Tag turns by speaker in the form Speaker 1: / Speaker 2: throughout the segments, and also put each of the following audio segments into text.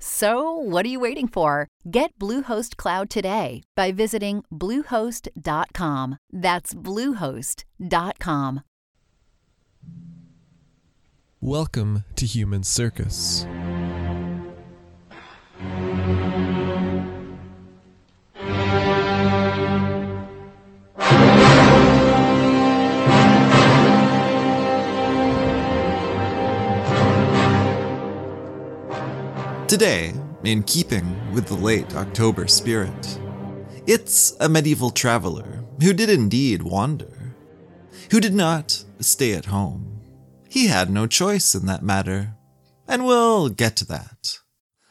Speaker 1: So, what are you waiting for? Get Bluehost Cloud today by visiting Bluehost.com. That's Bluehost.com.
Speaker 2: Welcome to Human Circus.
Speaker 3: Today, in keeping with the late October spirit, it's a medieval traveler who did indeed wander, who did not stay at home. He had no choice in that matter, and we'll get to that.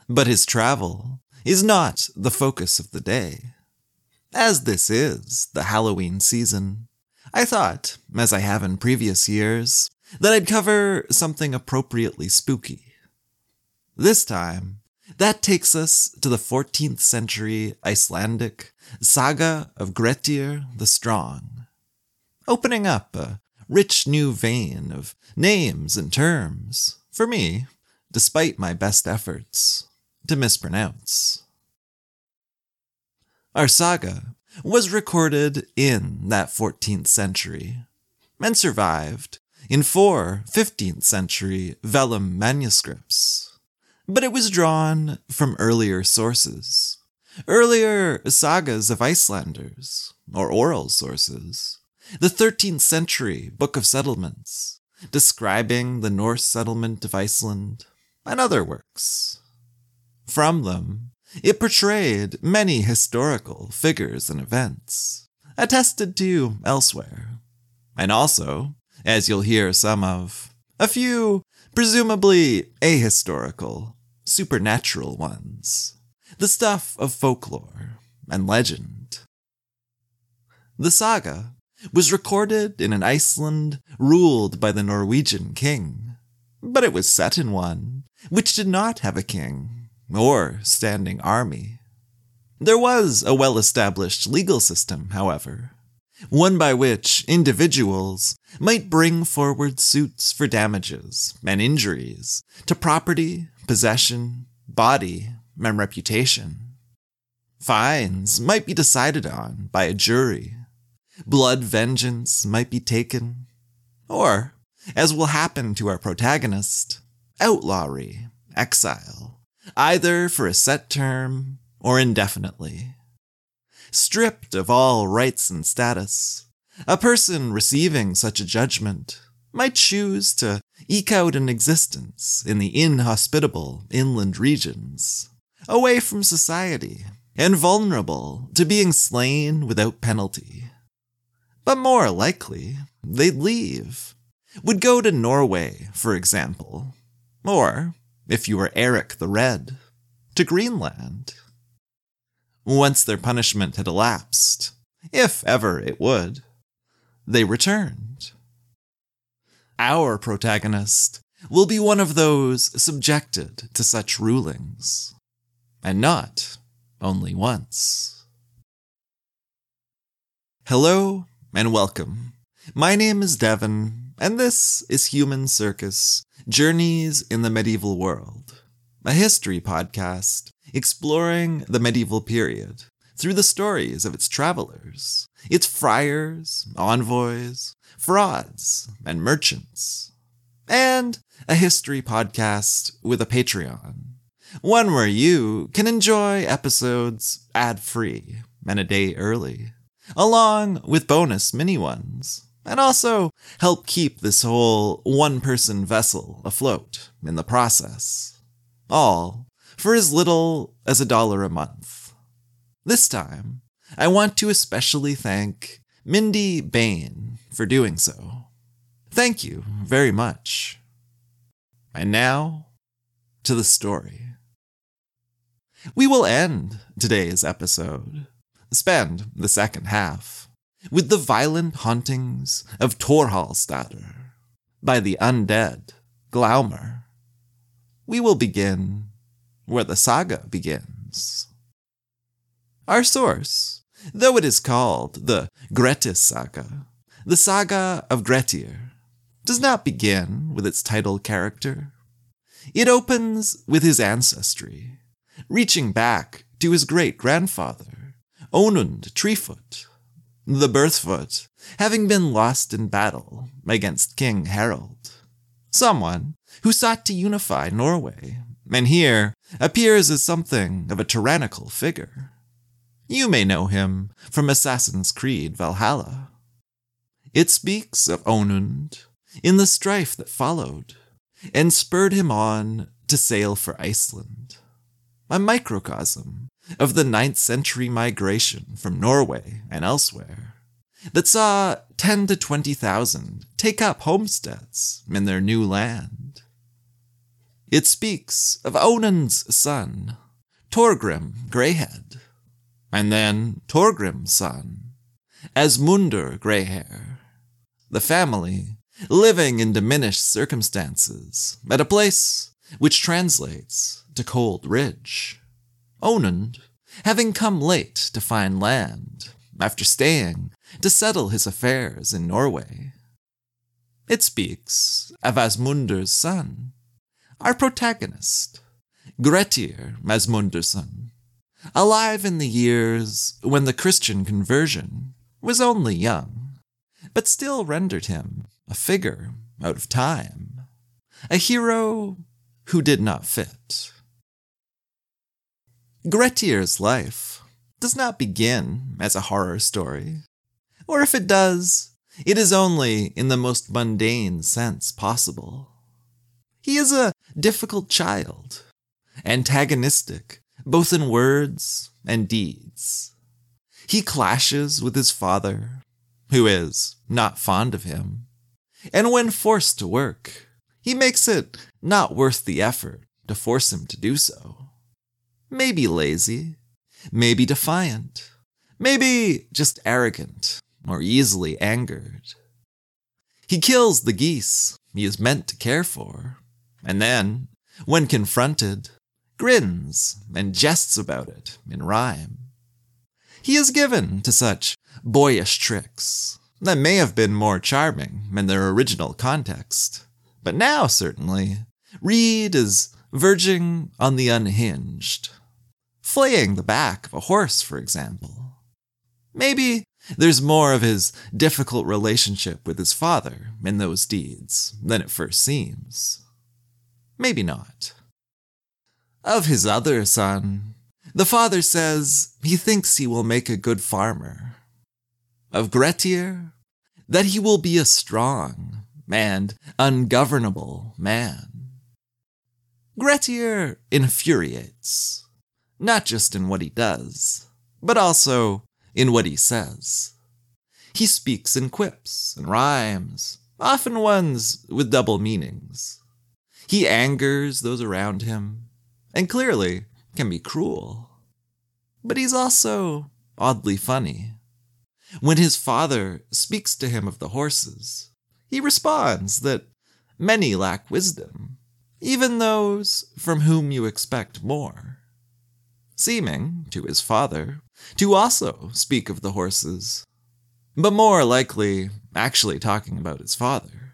Speaker 3: But his travel is not the focus of the day. As this is the Halloween season, I thought, as I have in previous years, that I'd cover something appropriately spooky. This time, that takes us to the 14th century Icelandic saga of Grettir the Strong, opening up a rich new vein of names and terms, for me, despite my best efforts, to mispronounce. Our saga was recorded in that 14th century and survived in four 15th century vellum manuscripts but it was drawn from earlier sources. Earlier sagas of Icelanders, or oral sources. The 13th century Book of Settlements, describing the Norse settlement of Iceland, and other works. From them, it portrayed many historical figures and events, attested to elsewhere. And also, as you'll hear some of, a few presumably ahistorical supernatural ones, the stuff of folklore and legend. The saga was recorded in an Iceland ruled by the Norwegian king, but it was set in one which did not have a king or standing army. There was a well established legal system, however, one by which individuals might bring forward suits for damages and injuries to property possession, body, and reputation. Fines might be decided on by a jury. Blood vengeance might be taken. Or, as will happen to our protagonist, outlawry, exile, either for a set term or indefinitely. Stripped of all rights and status, a person receiving such a judgment might choose to eke out an existence in the inhospitable inland regions, away from society, and vulnerable to being slain without penalty. But more likely, they'd leave, would go to Norway, for example, or, if you were Eric the Red, to Greenland. Once their punishment had elapsed, if ever it would, they returned our protagonist will be one of those subjected to such rulings. And not only once. Hello and welcome. My name is Devon, and this is Human Circus Journeys in the Medieval World, a history podcast exploring the medieval period through the stories of its travelers, its friars, envoys, frauds, and merchants. And a history podcast with a Patreon. One where you can enjoy episodes ad free and a day early, along with bonus mini ones, and also help keep this whole one person vessel afloat in the process. All for as little as a dollar a month. This time, I want to especially thank Mindy Bain for doing so. Thank you very much. And now, to the story. We will end today's episode, spend the second half, with the violent hauntings of Torhallstadir by the undead Glaumr. We will begin where the saga begins. Our source, though it is called the Grettis Saga, the saga of Grettir, does not begin with its title character. It opens with his ancestry, reaching back to his great grandfather, Onund Treefoot, the Birthfoot, having been lost in battle against King Harald, someone who sought to unify Norway, and here appears as something of a tyrannical figure. You may know him from Assassin's Creed Valhalla. It speaks of Onund in the strife that followed, and spurred him on to sail for Iceland, a microcosm of the ninth century migration from Norway and elsewhere that saw 10 to 20,000 take up homesteads in their new land. It speaks of Onund's son, Torgrim Greyhead, and then Torgrim's son, Asmundur Greyhair, the family living in diminished circumstances at a place which translates to Cold Ridge. Onund, having come late to find land after staying to settle his affairs in Norway. It speaks of Asmundur's son, our protagonist, Grettir Asmundarson, alive in the years when the Christian conversion was only young, but still rendered him a figure out of time, a hero who did not fit. Grettir's life does not begin as a horror story, or if it does, it is only in the most mundane sense possible. He is a difficult child, antagonistic both in words and deeds. He clashes with his father, who is not fond of him, and when forced to work, he makes it not worth the effort to force him to do so. Maybe lazy, maybe defiant, maybe just arrogant or easily angered. He kills the geese he is meant to care for, and then, when confronted, grins and jests about it in rhyme. He is given to such boyish tricks that may have been more charming in their original context, but now certainly read is verging on the unhinged. Flaying the back of a horse, for example. Maybe there's more of his difficult relationship with his father in those deeds than it first seems. Maybe not. Of his other son, the father says he thinks he will make a good farmer. Of Grettir, that he will be a strong and ungovernable man. Grettir infuriates, not just in what he does, but also in what he says. He speaks in quips and rhymes, often ones with double meanings. He angers those around him, and clearly can be cruel. But he's also oddly funny. When his father speaks to him of the horses, he responds that many lack wisdom, even those from whom you expect more. Seeming, to his father, to also speak of the horses, but more likely actually talking about his father.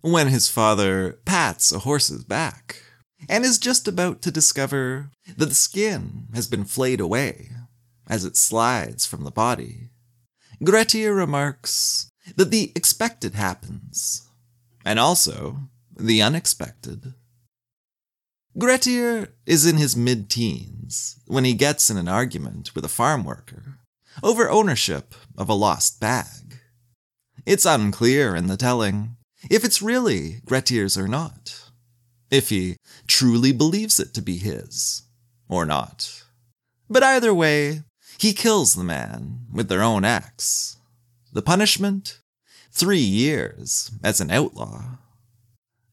Speaker 3: When his father pats a horse's back and is just about to discover that the skin has been flayed away as it slides from the body, Grettir remarks that the expected happens, and also the unexpected. Grettir is in his mid teens when he gets in an argument with a farm worker over ownership of a lost bag. It's unclear in the telling if it's really Grettir's or not. If he truly believes it to be his, or not. But either way, he kills the man with their own axe. The punishment? Three years as an outlaw.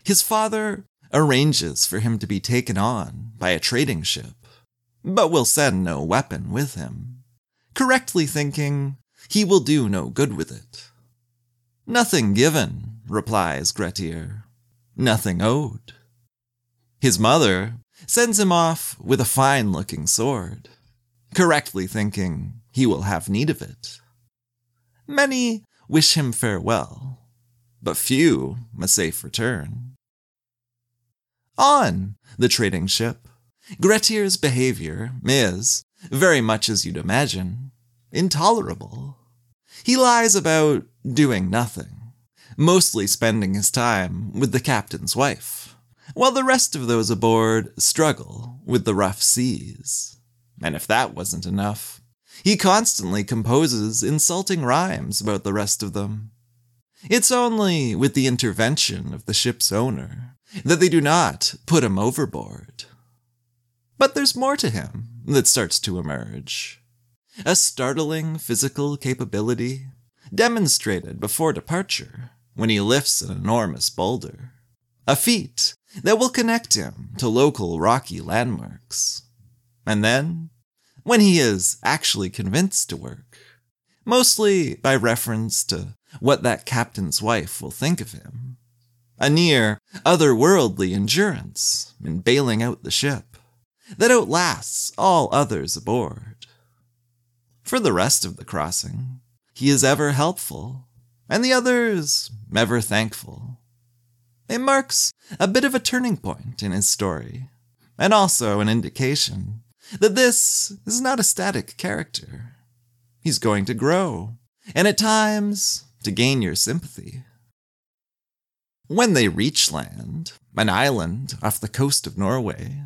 Speaker 3: His father arranges for him to be taken on by a trading ship, but will send no weapon with him, correctly thinking he will do no good with it. Nothing given, replies Grettir, nothing owed. His mother sends him off with a fine looking sword, correctly thinking he will have need of it. Many wish him farewell, but few a safe return. On the trading ship, Grettir's behavior is, very much as you'd imagine, intolerable. He lies about doing nothing, mostly spending his time with the captain's wife, while the rest of those aboard struggle with the rough seas. And if that wasn't enough, he constantly composes insulting rhymes about the rest of them. It's only with the intervention of the ship's owner that they do not put him overboard. But there's more to him that starts to emerge. A startling physical capability demonstrated before departure when he lifts an enormous boulder. A feat that will connect him to local rocky landmarks. And then, when he is actually convinced to work, mostly by reference to what that captain's wife will think of him, a near otherworldly endurance in bailing out the ship that outlasts all others aboard. For the rest of the crossing, he is ever helpful, and the others ever thankful. It marks a bit of a turning point in his story, and also an indication that this is not a static character. He's going to grow, and at times to gain your sympathy. When they reach land, an island off the coast of Norway,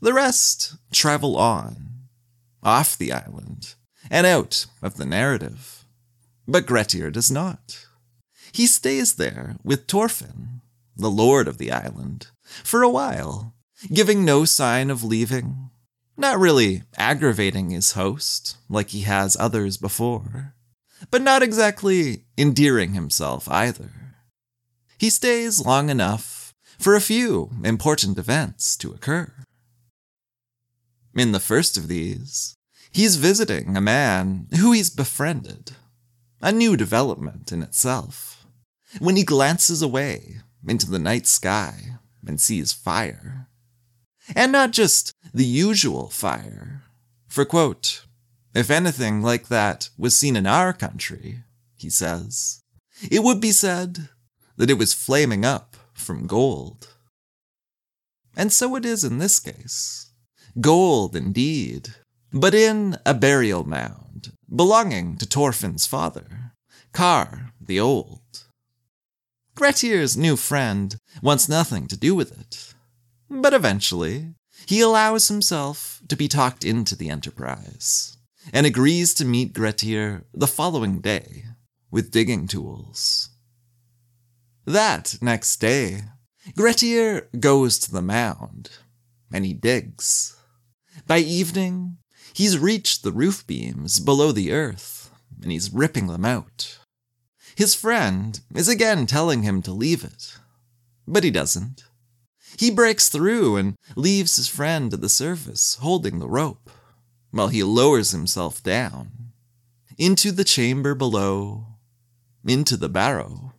Speaker 3: the rest travel on, off the island, and out of the narrative. But Grettir does not. He stays there with Thorfinn, the lord of the island, for a while, giving no sign of leaving, not really aggravating his host like he has others before, but not exactly endearing himself either. He stays long enough for a few important events to occur. In the first of these, he's visiting a man who he's befriended, a new development in itself, when he glances away into the night sky and sees fire. And not just the usual fire, for quote, if anything like that was seen in our country, he says, it would be said that it was flaming up from gold. And so it is in this case. Gold, indeed, but in a burial mound belonging to Thorfinn's father, Kar the Old. Grettir's new friend wants nothing to do with it, but eventually he allows himself to be talked into the enterprise and agrees to meet Grettir the following day with digging tools. That next day, Grettir goes to the mound and he digs. By evening, he's reached the roof beams below the earth, and he's ripping them out. His friend is again telling him to leave it, but he doesn't. He breaks through and leaves his friend at the surface, holding the rope, while he lowers himself down into the chamber below, into the barrow.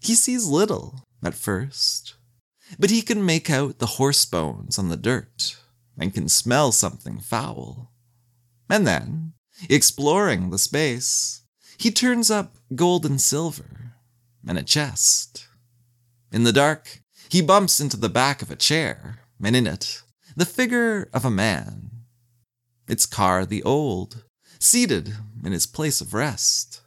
Speaker 3: He sees little at first, but he can make out the horse bones on the dirt and can smell something foul. And then, exploring the space, he turns up gold and silver and a chest. In the dark, he bumps into the back of a chair, and in it, the figure of a man. It's Kar the Old, seated in his place of rest.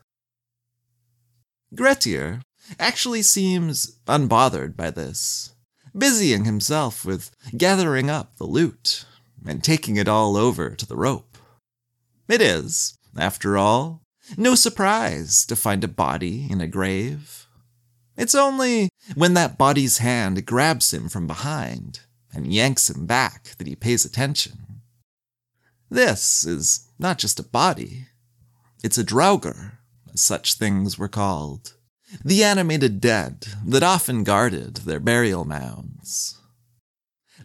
Speaker 3: Grettir actually seems unbothered by this busying himself with gathering up the loot and taking it all over to the rope. It is, after all, no surprise to find a body in a grave. It's only when that body's hand grabs him from behind and yanks him back that he pays attention. This is not just a body, it's a draugr, as such things were called, the animated dead that often guarded their burial mounds.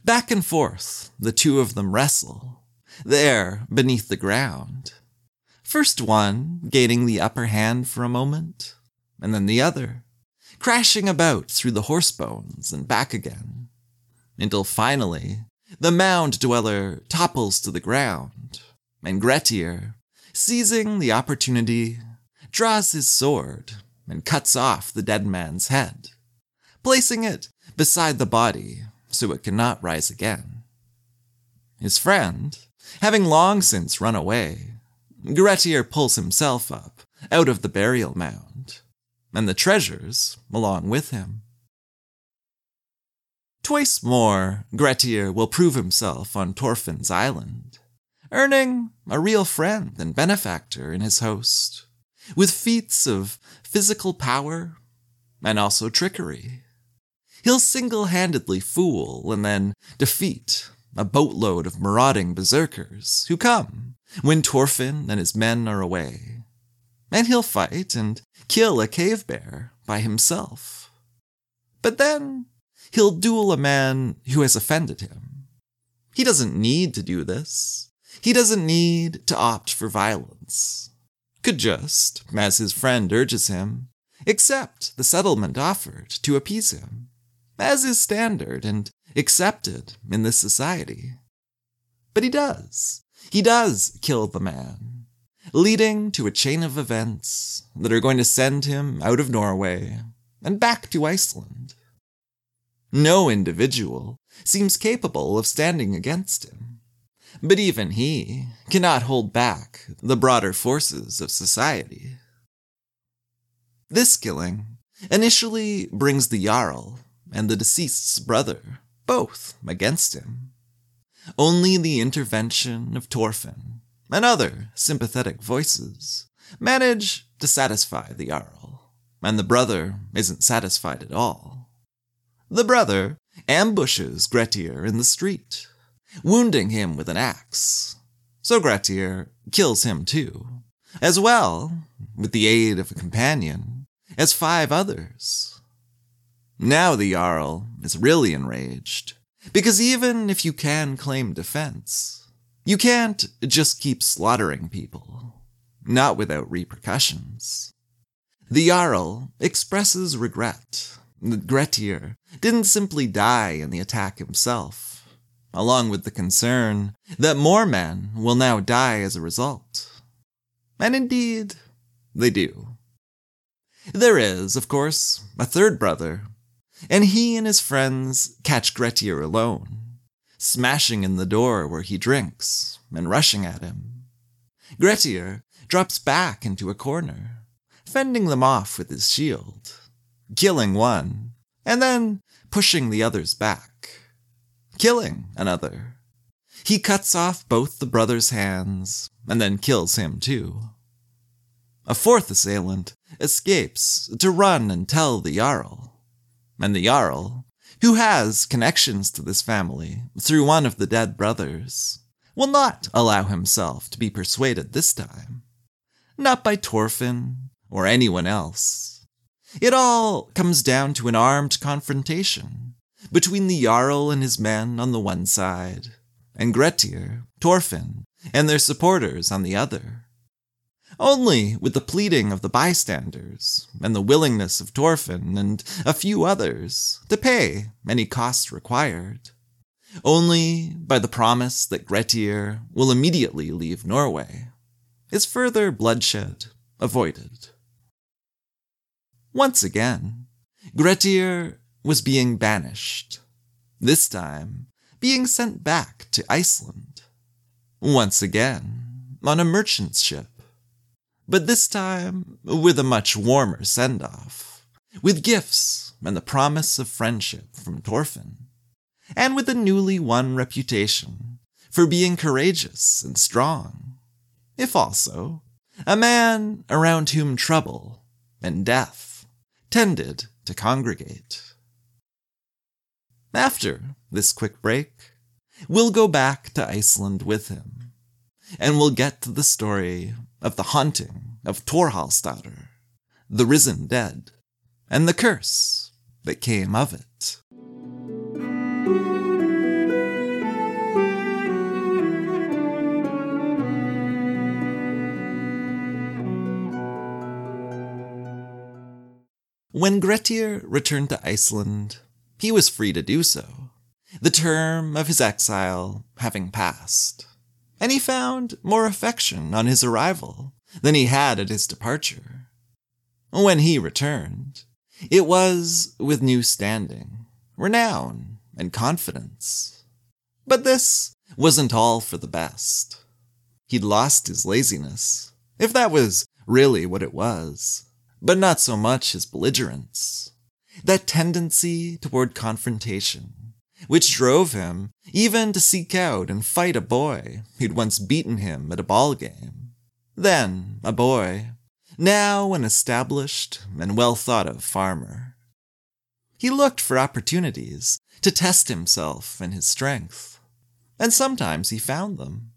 Speaker 3: Back and forth, the two of them wrestle, there beneath the ground. First one gaining the upper hand for a moment, and then the other, crashing about through the horse bones and back again, until finally the mound dweller topples to the ground, and Grettir, seizing the opportunity, draws his sword and cuts off the dead man's head, placing it beside the body so it cannot rise again. His friend, having long since run away, Grettir pulls himself up out of the burial mound, and the treasures along with him. Twice more, Grettir will prove himself on Thorfinn's island, earning a real friend and benefactor in his host, with feats of physical power and also trickery. He'll single handedly fool and then defeat a boatload of marauding berserkers who come when Thorfinn and his men are away. And he'll fight and kill a cave bear by himself. But then he'll duel a man who has offended him. He doesn't need to do this. He doesn't need to opt for violence. Could just, as his friend urges him, accept the settlement offered to appease him, as is standard and accepted in this society. But he does. He does kill the man, leading to a chain of events that are going to send him out of Norway and back to Iceland. No individual seems capable of standing against him, but even he cannot hold back the broader forces of society. This killing initially brings the Jarl and the deceased's brother both against him. Only the intervention of Thorfinn and other sympathetic voices manage to satisfy the Jarl, and the brother isn't satisfied at all. The brother ambushes Grettir in the street, wounding him with an axe. So Grettir kills him too, as well, with the aid of a companion, as five others. Now the Jarl is really enraged, because even if you can claim defense, you can't just keep slaughtering people, not without repercussions. The Jarl expresses regret that Grettir didn't simply die in the attack himself, along with the concern that more men will now die as a result. And indeed, they do. There is, of course, a third brother and he and his friends catch Grettir alone, smashing in the door where he drinks and rushing at him. Grettir drops back into a corner, fending them off with his shield, killing one, and then pushing the others back, killing another. He cuts off both the brother's hands and then kills him too. A fourth assailant escapes to run and tell the Jarl and the Jarl, who has connections to this family through one of the dead brothers, will not allow himself to be persuaded this time. Not by Thorfinn or anyone else. It all comes down to an armed confrontation between the Jarl and his men on the one side, and Grettir, Thorfinn, and their supporters on the other. Only with the pleading of the bystanders, and the willingness of Thorfinn and a few others to pay any cost required. Only by the promise that Grettir will immediately leave Norway is further bloodshed avoided. Once again, Grettir was being banished, this time being sent back to Iceland. Once again, on a merchant ship but this time with a much warmer send off, with gifts and the promise of friendship from Thorfinn, and with a newly won reputation for being courageous and strong, if also a man around whom trouble and death tended to congregate. After this quick break, we'll go back to Iceland with him, and we'll get to the story of the haunting of Torhallstadr, the risen dead, and the curse that came of it. When Grettir returned to Iceland, he was free to do so, the term of his exile having passed. And he found more affection on his arrival than he had at his departure. When he returned, it was with new standing, renown, and confidence. But this wasn't all for the best. He'd lost his laziness, if that was really what it was but not so much his belligerence. That tendency toward confrontation, which drove him even to seek out and fight a boy who'd once beaten him at a ball game. Then a boy, now an established and well thought of farmer. He looked for opportunities to test himself and his strength, and sometimes he found them.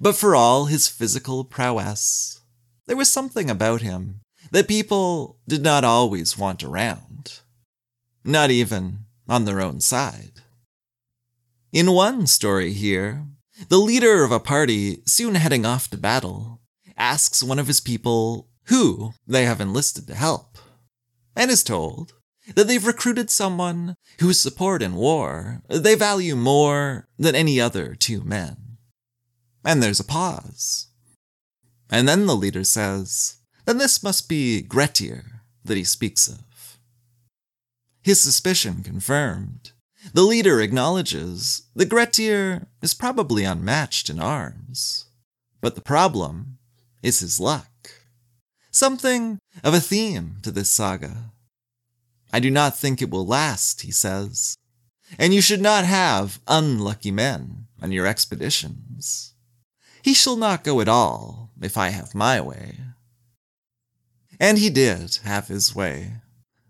Speaker 3: But for all his physical prowess, there was something about him that people did not always want around, not even on their own side. In one story here, the leader of a party soon heading off to battle asks one of his people who they have enlisted to help, and is told that they've recruited someone whose support in war they value more than any other two men. And there's a pause. And then the leader says, then this must be Grettir that he speaks of. His suspicion confirmed, the leader acknowledges that Grettir is probably unmatched in arms. But the problem is his luck. Something of a theme to this saga. I do not think it will last, he says, and you should not have unlucky men on your expeditions. He shall not go at all if I have my way. And he did have his way.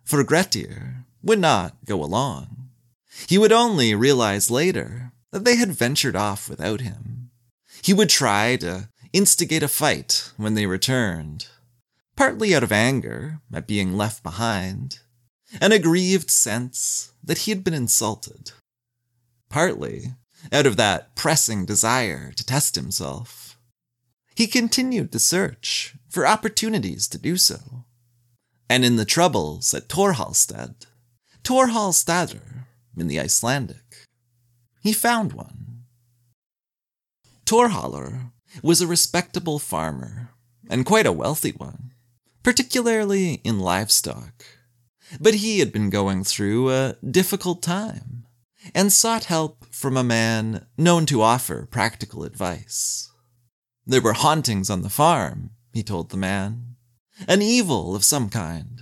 Speaker 3: For Grettir would not go along. He would only realize later that they had ventured off without him. He would try to instigate a fight when they returned, partly out of anger at being left behind, an aggrieved sense that he had been insulted, partly out of that pressing desire to test himself. He continued to search for opportunities to do so. And in the troubles at Torhallstad, Torhallstadr in the Icelandic, he found one. Torhallur was a respectable farmer, and quite a wealthy one, particularly in livestock. But he had been going through a difficult time and sought help from a man known to offer practical advice. There were hauntings on the farm, he told the man. An evil of some kind.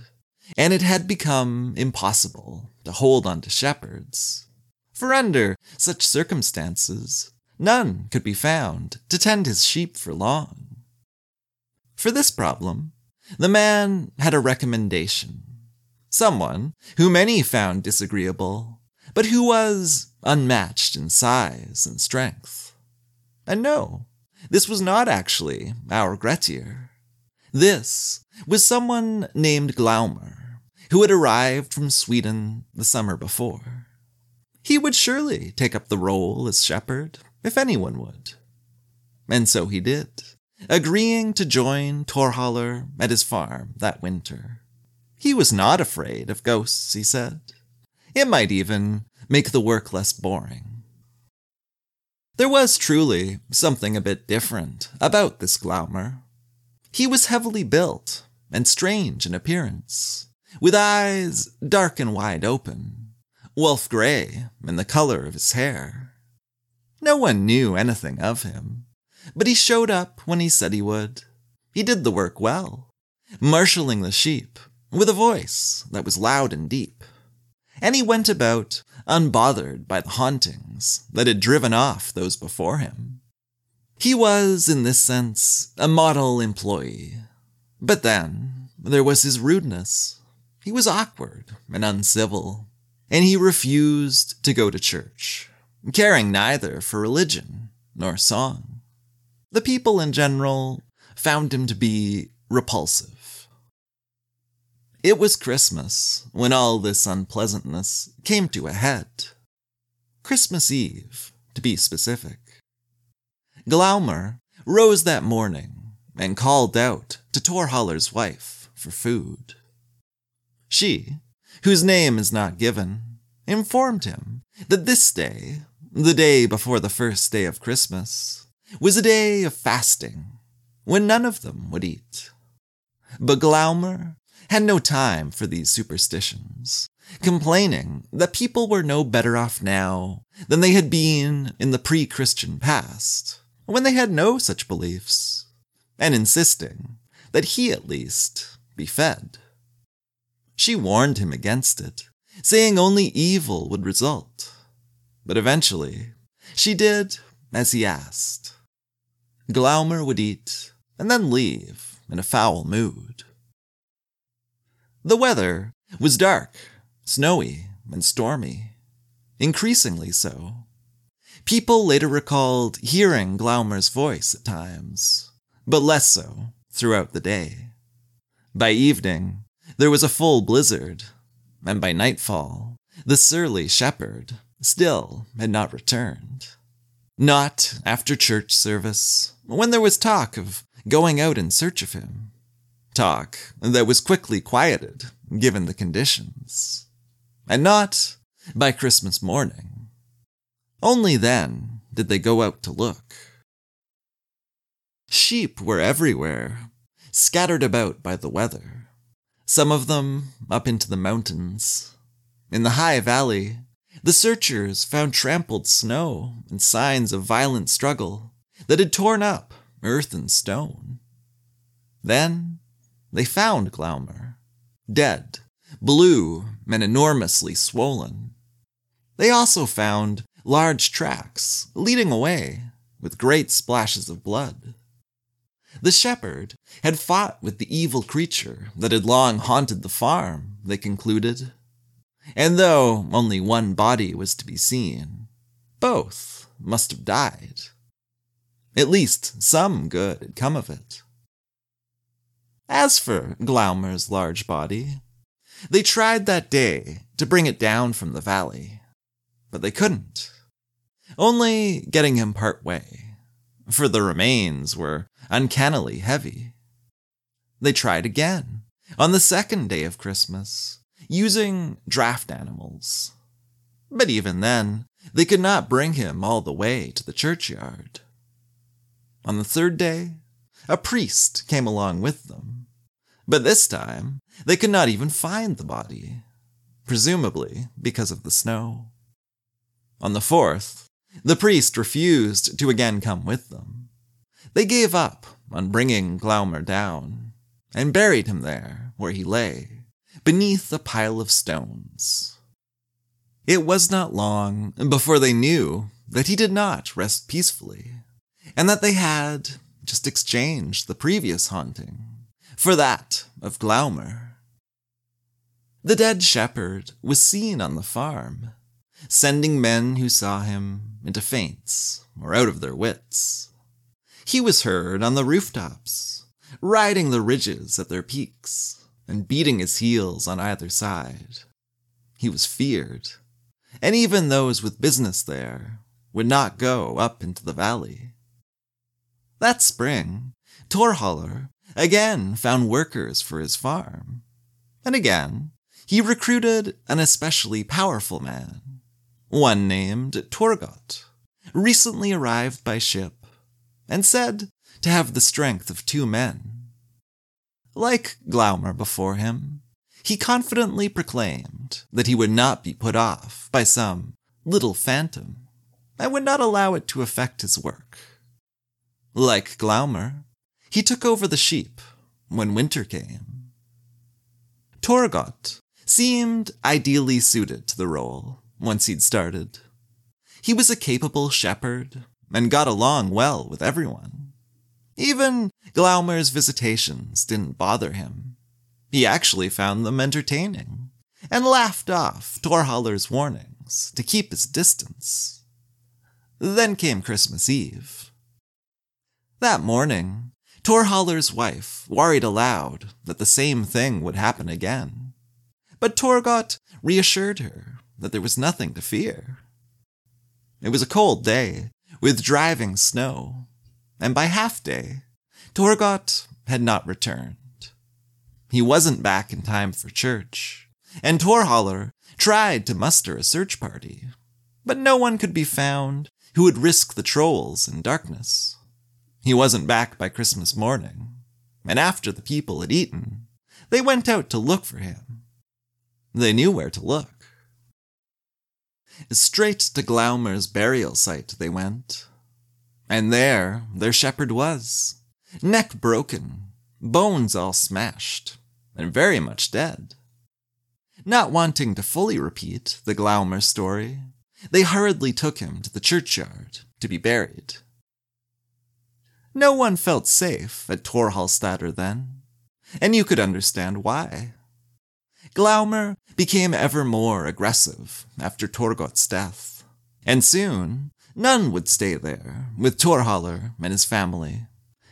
Speaker 3: And it had become impossible to hold on to shepherds. For under such circumstances, none could be found to tend his sheep for long. For this problem, the man had a recommendation. Someone who many found disagreeable, but who was unmatched in size and strength. And no, this was not actually our Grettir. This was someone named Glaumer, who had arrived from Sweden the summer before. He would surely take up the role as shepherd, if anyone would. And so he did, agreeing to join Torhallur at his farm that winter. He was not afraid of ghosts, he said. It might even make the work less boring. There was truly something a bit different about this Glaumer. He was heavily built and strange in appearance, with eyes dark and wide open, wolf gray in the color of his hair. No one knew anything of him, but he showed up when he said he would. He did the work well, marshaling the sheep with a voice that was loud and deep. And he went about unbothered by the hauntings that had driven off those before him. He was, in this sense, a model employee. But then, there was his rudeness. He was awkward and uncivil. and he refused to go to church, caring neither for religion nor song. The people in general found him to be repulsive. It was Christmas when all this unpleasantness came to a head. Christmas Eve, to be specific. Glaumer rose that morning and called out to Torhallur's wife for food. She, whose name is not given, informed him that this day, the day before the first day of Christmas, was a day of fasting, when none of them would eat. But Glaumer had no time for these superstitions, complaining that people were no better off now than they had been in the pre Christian past, when they had no such beliefs, and insisting that he at least be fed. She warned him against it, saying only evil would result. But eventually, she did as he asked. Glaumer would eat and then leave in a foul mood. The weather was dark, snowy, and stormy, increasingly so. People later recalled hearing Glaumer's voice at times, but less so throughout the day. By evening, there was a full blizzard, and by nightfall, the surly shepherd still had not returned. Not after church service, when there was talk of going out in search of him. Talk that was quickly quieted, given the conditions. And not by Christmas morning. Only then did they go out to look. Sheep were everywhere, scattered about by the weather some of them up into the mountains. In the high valley, the searchers found trampled snow and signs of violent struggle that had torn up earth and stone. Then they found Glaumer, dead, blue, and enormously swollen. They also found large tracks leading away with great splashes of blood. The shepherd had fought with the evil creature that had long haunted the farm, they concluded. And though only one body was to be seen, both must have died. At least some good had come of it. As for Glaumer's large body, they tried that day to bring it down from the valley, but they couldn't, only getting him part way, for the remains were uncannily heavy. They tried again, on the second day of Christmas, using draft animals. But even then, they could not bring him all the way to the churchyard. On the third day, a priest came along with them. But this time, they could not even find the body, presumably because of the snow. On the fourth, the priest refused to again come with them. They gave up on bringing Glaumer down and buried him there where he lay, beneath a pile of stones. It was not long before they knew that he did not rest peacefully, and that they had just exchanged the previous haunting for that of Glaumer. The dead shepherd was seen on the farm, sending men who saw him into faints or out of their wits. He was heard on the rooftops, riding the ridges at their peaks, and beating his heels on either side. He was feared, and even those with business there would not go up into the valley. That spring, Torhallur again found workers for his farm, and again he recruited an especially powerful man, one named Torgot, recently arrived by ship and said to have the strength of two men. Like Glaumer before him, he confidently proclaimed that he would not be put off by some little phantom and would not allow it to affect his work. Like Glaumer, he took over the sheep when winter came. Torgot seemed ideally suited to the role once he'd started. He was a capable shepherd and got along well with everyone. Even Glaumer's visitations didn't bother him. He actually found them entertaining, and laughed off Torhallur's warnings to keep his distance. Then came Christmas Eve. That morning, Torhallur's wife worried aloud that the same thing would happen again. But Torgot reassured her that there was nothing to fear. It was a cold day, with driving snow, and by half day, Torgot had not returned. He wasn't back in time for church, and Torhallur tried to muster a search party, but no one could be found who would risk the trolls in darkness. He wasn't back by Christmas morning, and after the people had eaten, they went out to look for him. They knew where to look. Straight to Glaumer's burial site they went, and there their shepherd was, neck broken, bones all smashed, and very much dead. Not wanting to fully repeat the Glaumer story, they hurriedly took him to the churchyard to be buried. No one felt safe at Torhallstatter then, and you could understand why. Glaumer became ever more aggressive after Torgot's death, and soon none would stay there with Torhallur and his family,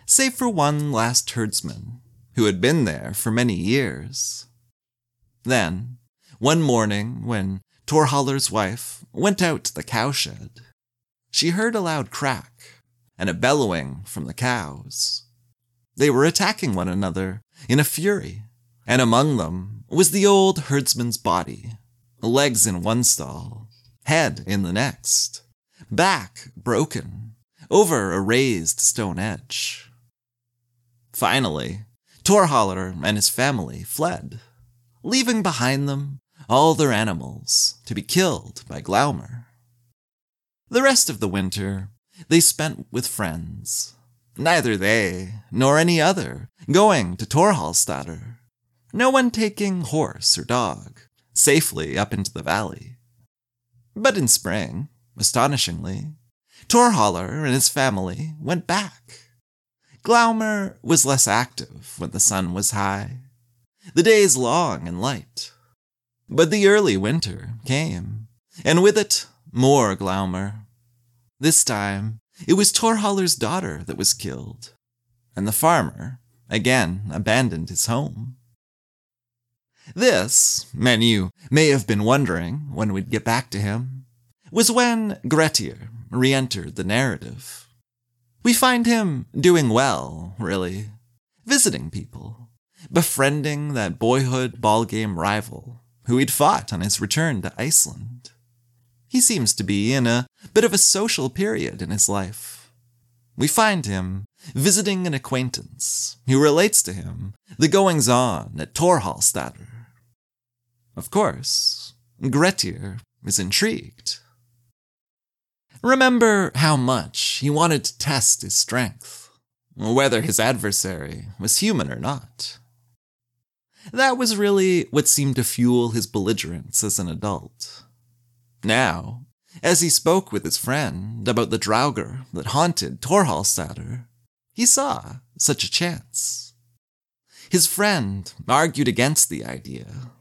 Speaker 3: save for one last herdsman who had been there for many years. Then, one morning when Torhallur's wife went out to the cowshed, she heard a loud crack and a bellowing from the cows. They were attacking one another in a fury, and among them was the old herdsman's body, legs in one stall, head in the next, back broken, over a raised stone edge. Finally, Torhallur and his family fled, leaving behind them all their animals to be killed by Glaumer. The rest of the winter they spent with friends, neither they nor any other going to Torhallstatter, no one taking horse or dog safely up into the valley. But in spring, astonishingly, Torhallur and his family went back. Glaumer was less active when the sun was high, the days long and light. But the early winter came, and with it more Glaumer. This time, it was Torhallur's daughter that was killed, and the farmer again abandoned his home. This, many may have been wondering when we'd get back to him, was when Grettir re entered the narrative. We find him doing well, really, visiting people, befriending that boyhood ballgame rival who he'd fought on his return to Iceland. He seems to be in a bit of a social period in his life. We find him visiting an acquaintance who relates to him the goings on at Torhallstatter. Of course, Grettir is intrigued. Remember how much he wanted to test his strength, whether his adversary was human or not. That was really what seemed to fuel his belligerence as an adult. Now, as he spoke with his friend about the Draugr that haunted Torhallstatter, he saw such a chance. His friend argued against the idea,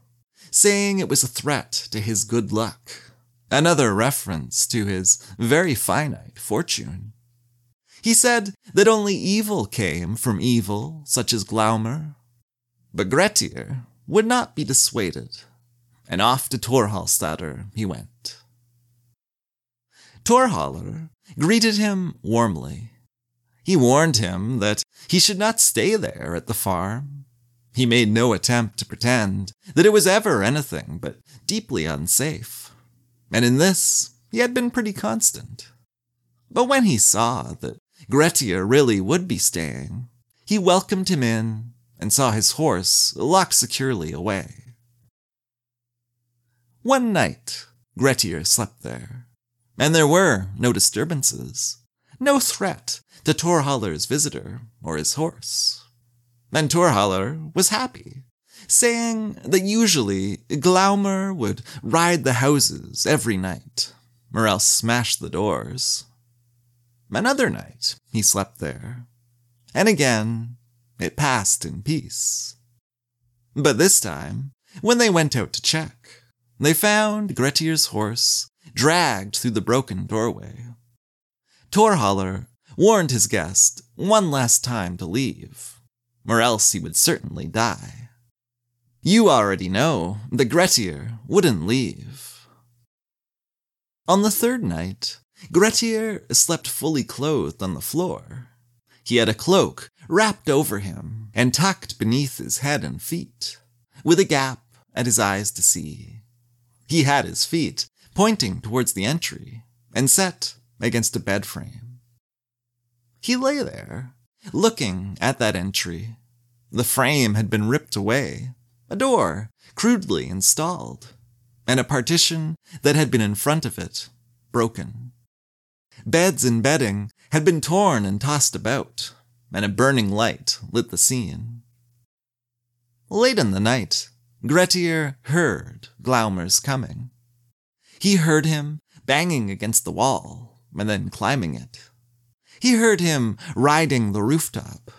Speaker 3: saying it was a threat to his good luck, another reference to his very finite fortune. He said that only evil came from evil, such as Glaumer. But Grettir would not be dissuaded and off to Torhallstatter he went. Torhallur greeted him warmly. He warned him that he should not stay there at the farm. He made no attempt to pretend that it was ever anything but deeply unsafe, and in this he had been pretty constant. But when he saw that Grettir really would be staying, he welcomed him in and saw his horse locked securely away. One night, Grettir slept there, and there were no disturbances, no threat to Torhallur's visitor or his horse. And Torhallur was happy, saying that usually Glaumer would ride the houses every night, or else smash the doors. Another night he slept there, and again it passed in peace. But this time, when they went out to check, they found Grettir's horse dragged through the broken doorway. Torhallur warned his guest one last time to leave, or else he would certainly die. You already know that Grettir wouldn't leave. On the third night, Grettir slept fully clothed on the floor. He had a cloak wrapped over him and tucked beneath his head and feet, with a gap at his eyes to see. He had his feet pointing towards the entry and set against a bed frame. He lay there, looking at that entry. The frame had been ripped away, a door crudely installed, and a partition that had been in front of it broken. Beds and bedding had been torn and tossed about, and a burning light lit the scene. Late in the night, Grettir heard Glaumer's coming. He heard him banging against the wall and then climbing it. He heard him riding the rooftop,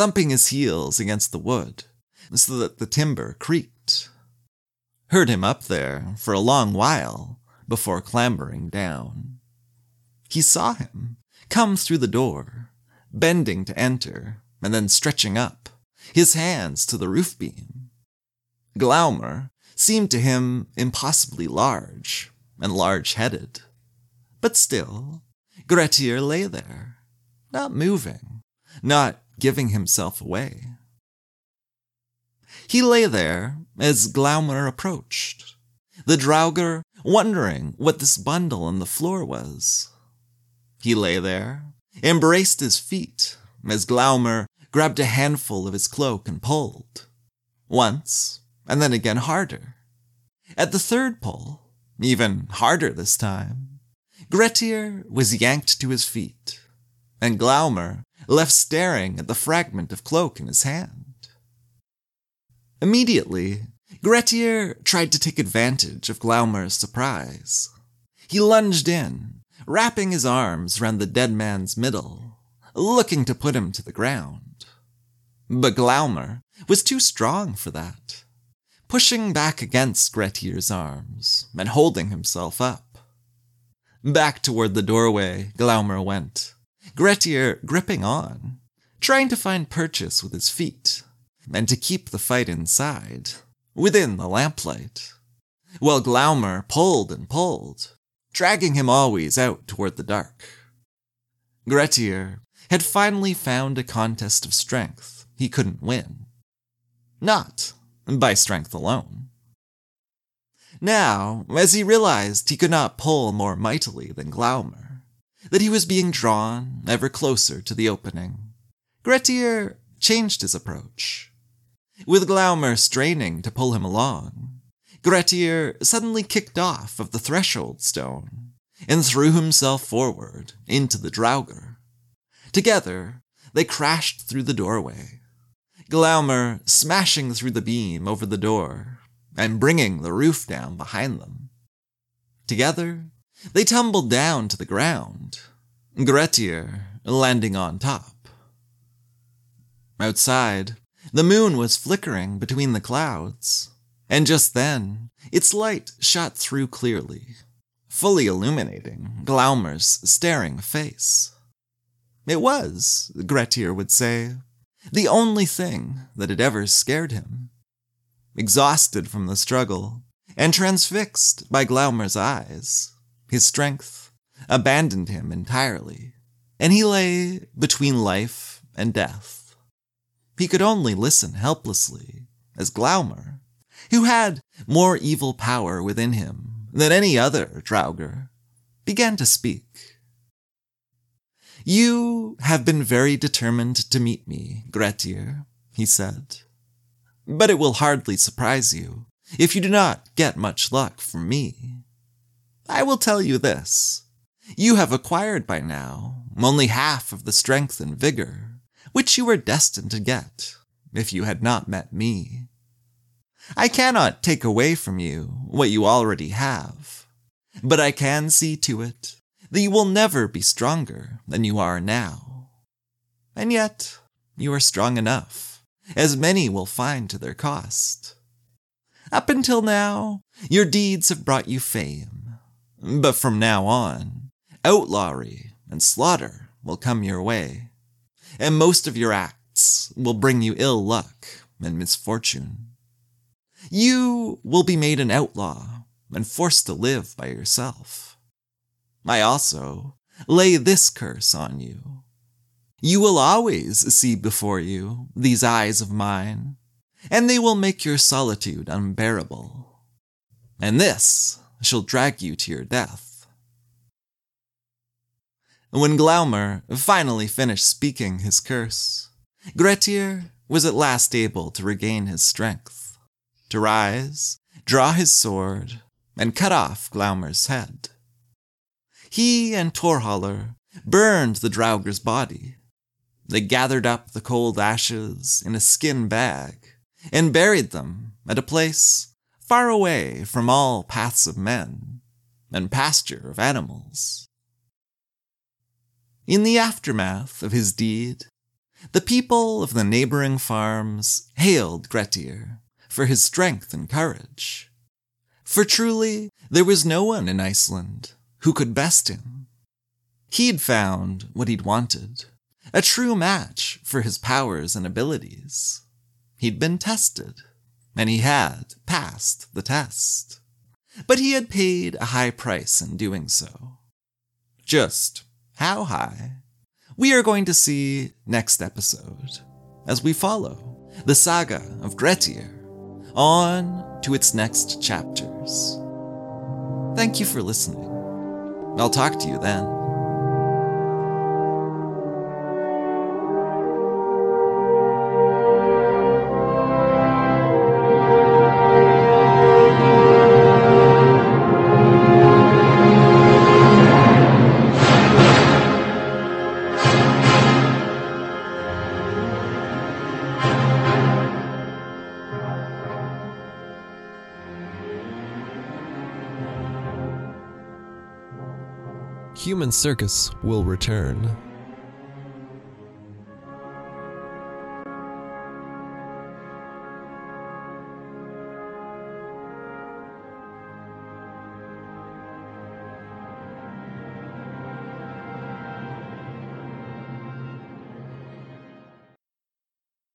Speaker 3: thumping his heels against the wood so that the timber creaked. Heard him up there for a long while before clambering down. He saw him come through the door, bending to enter and then stretching up, his hands to the roof beam. Glaumer seemed to him impossibly large and large headed. But still, Grettir lay there, not moving, not giving himself away. He lay there as Glaumer approached, the Draugr wondering what this bundle on the floor was. He lay there, embraced his feet, as Glaumer grabbed a handful of his cloak and pulled. Once, and then again harder. At the third pull, even harder this time, Grettir was yanked to his feet, and Glaumer left staring at the fragment of cloak in his hand. Immediately, Grettir tried to take advantage of Glaumer's surprise. He lunged in, wrapping his arms round the dead man's middle, looking to put him to the ground. But Glaumer was too strong for that, pushing back against Grettir's arms and holding himself up. Back toward the doorway, Glaumer went, Grettir gripping on, trying to find purchase with his feet and to keep the fight inside, within the lamplight, while Glaumer pulled and pulled, dragging him always out toward the dark. Grettir had finally found a contest of strength he couldn't win. Not by strength alone. Now, as he realized he could not pull more mightily than Glaumer, that he was being drawn ever closer to the opening, Grettir changed his approach with Glaumer straining to pull him along. Grettir suddenly kicked off of the threshold stone and threw himself forward into the Draugr. Together, they crashed through the doorway, Glaumer smashing through the beam over the door and bringing the roof down behind them. Together, they tumbled down to the ground, Grettir landing on top. Outside, the moon was flickering between the clouds, and just then its light shot through clearly, fully illuminating Glaumer's staring face. It was, Grettir would say, the only thing that had ever scared him. Exhausted from the struggle, and transfixed by Glaumer's eyes, his strength abandoned him entirely, and he lay between life and death. He could only listen helplessly as Glaumer, who had more evil power within him than any other Draugr, began to speak. You have been very determined to meet me, Grettir, he said. But it will hardly surprise you if you do not get much luck from me. I will tell you this. You have acquired by now only half of the strength and vigor which you were destined to get if you had not met me. I cannot take away from you what you already have, but I can see to it that you will never be stronger than you are now. And yet, you are strong enough, as many will find to their cost. Up until now, your deeds have brought you fame. But from now on, outlawry and slaughter will come your way, and most of your acts will bring you ill luck and misfortune. You will be made an outlaw and forced to live by yourself. I also lay this curse on you. You will always see before you these eyes of mine, and they will make your solitude unbearable. And this shall drag you to your death. When Glaumer finally finished speaking his curse, Grettir was at last able to regain his strength, to rise, draw his sword, and cut off Glaumer's head. He and Torhallur burned the Draugr's body. They gathered up the cold ashes in a skin bag and buried them at a place far away from all paths of men and pasture of animals. In the aftermath of his deed, the people of the neighboring farms hailed Grettir for his strength and courage. For truly, there was no one in Iceland who could best him. He'd found what he'd wanted, a true match for his powers and abilities. He'd been tested, and he had passed the test. But he had paid a high price in doing so. Just how high? We are going to see next episode as we follow the saga of Grettir on to its next chapters. Thank you for listening. I'll talk to you then.
Speaker 2: Circus will return.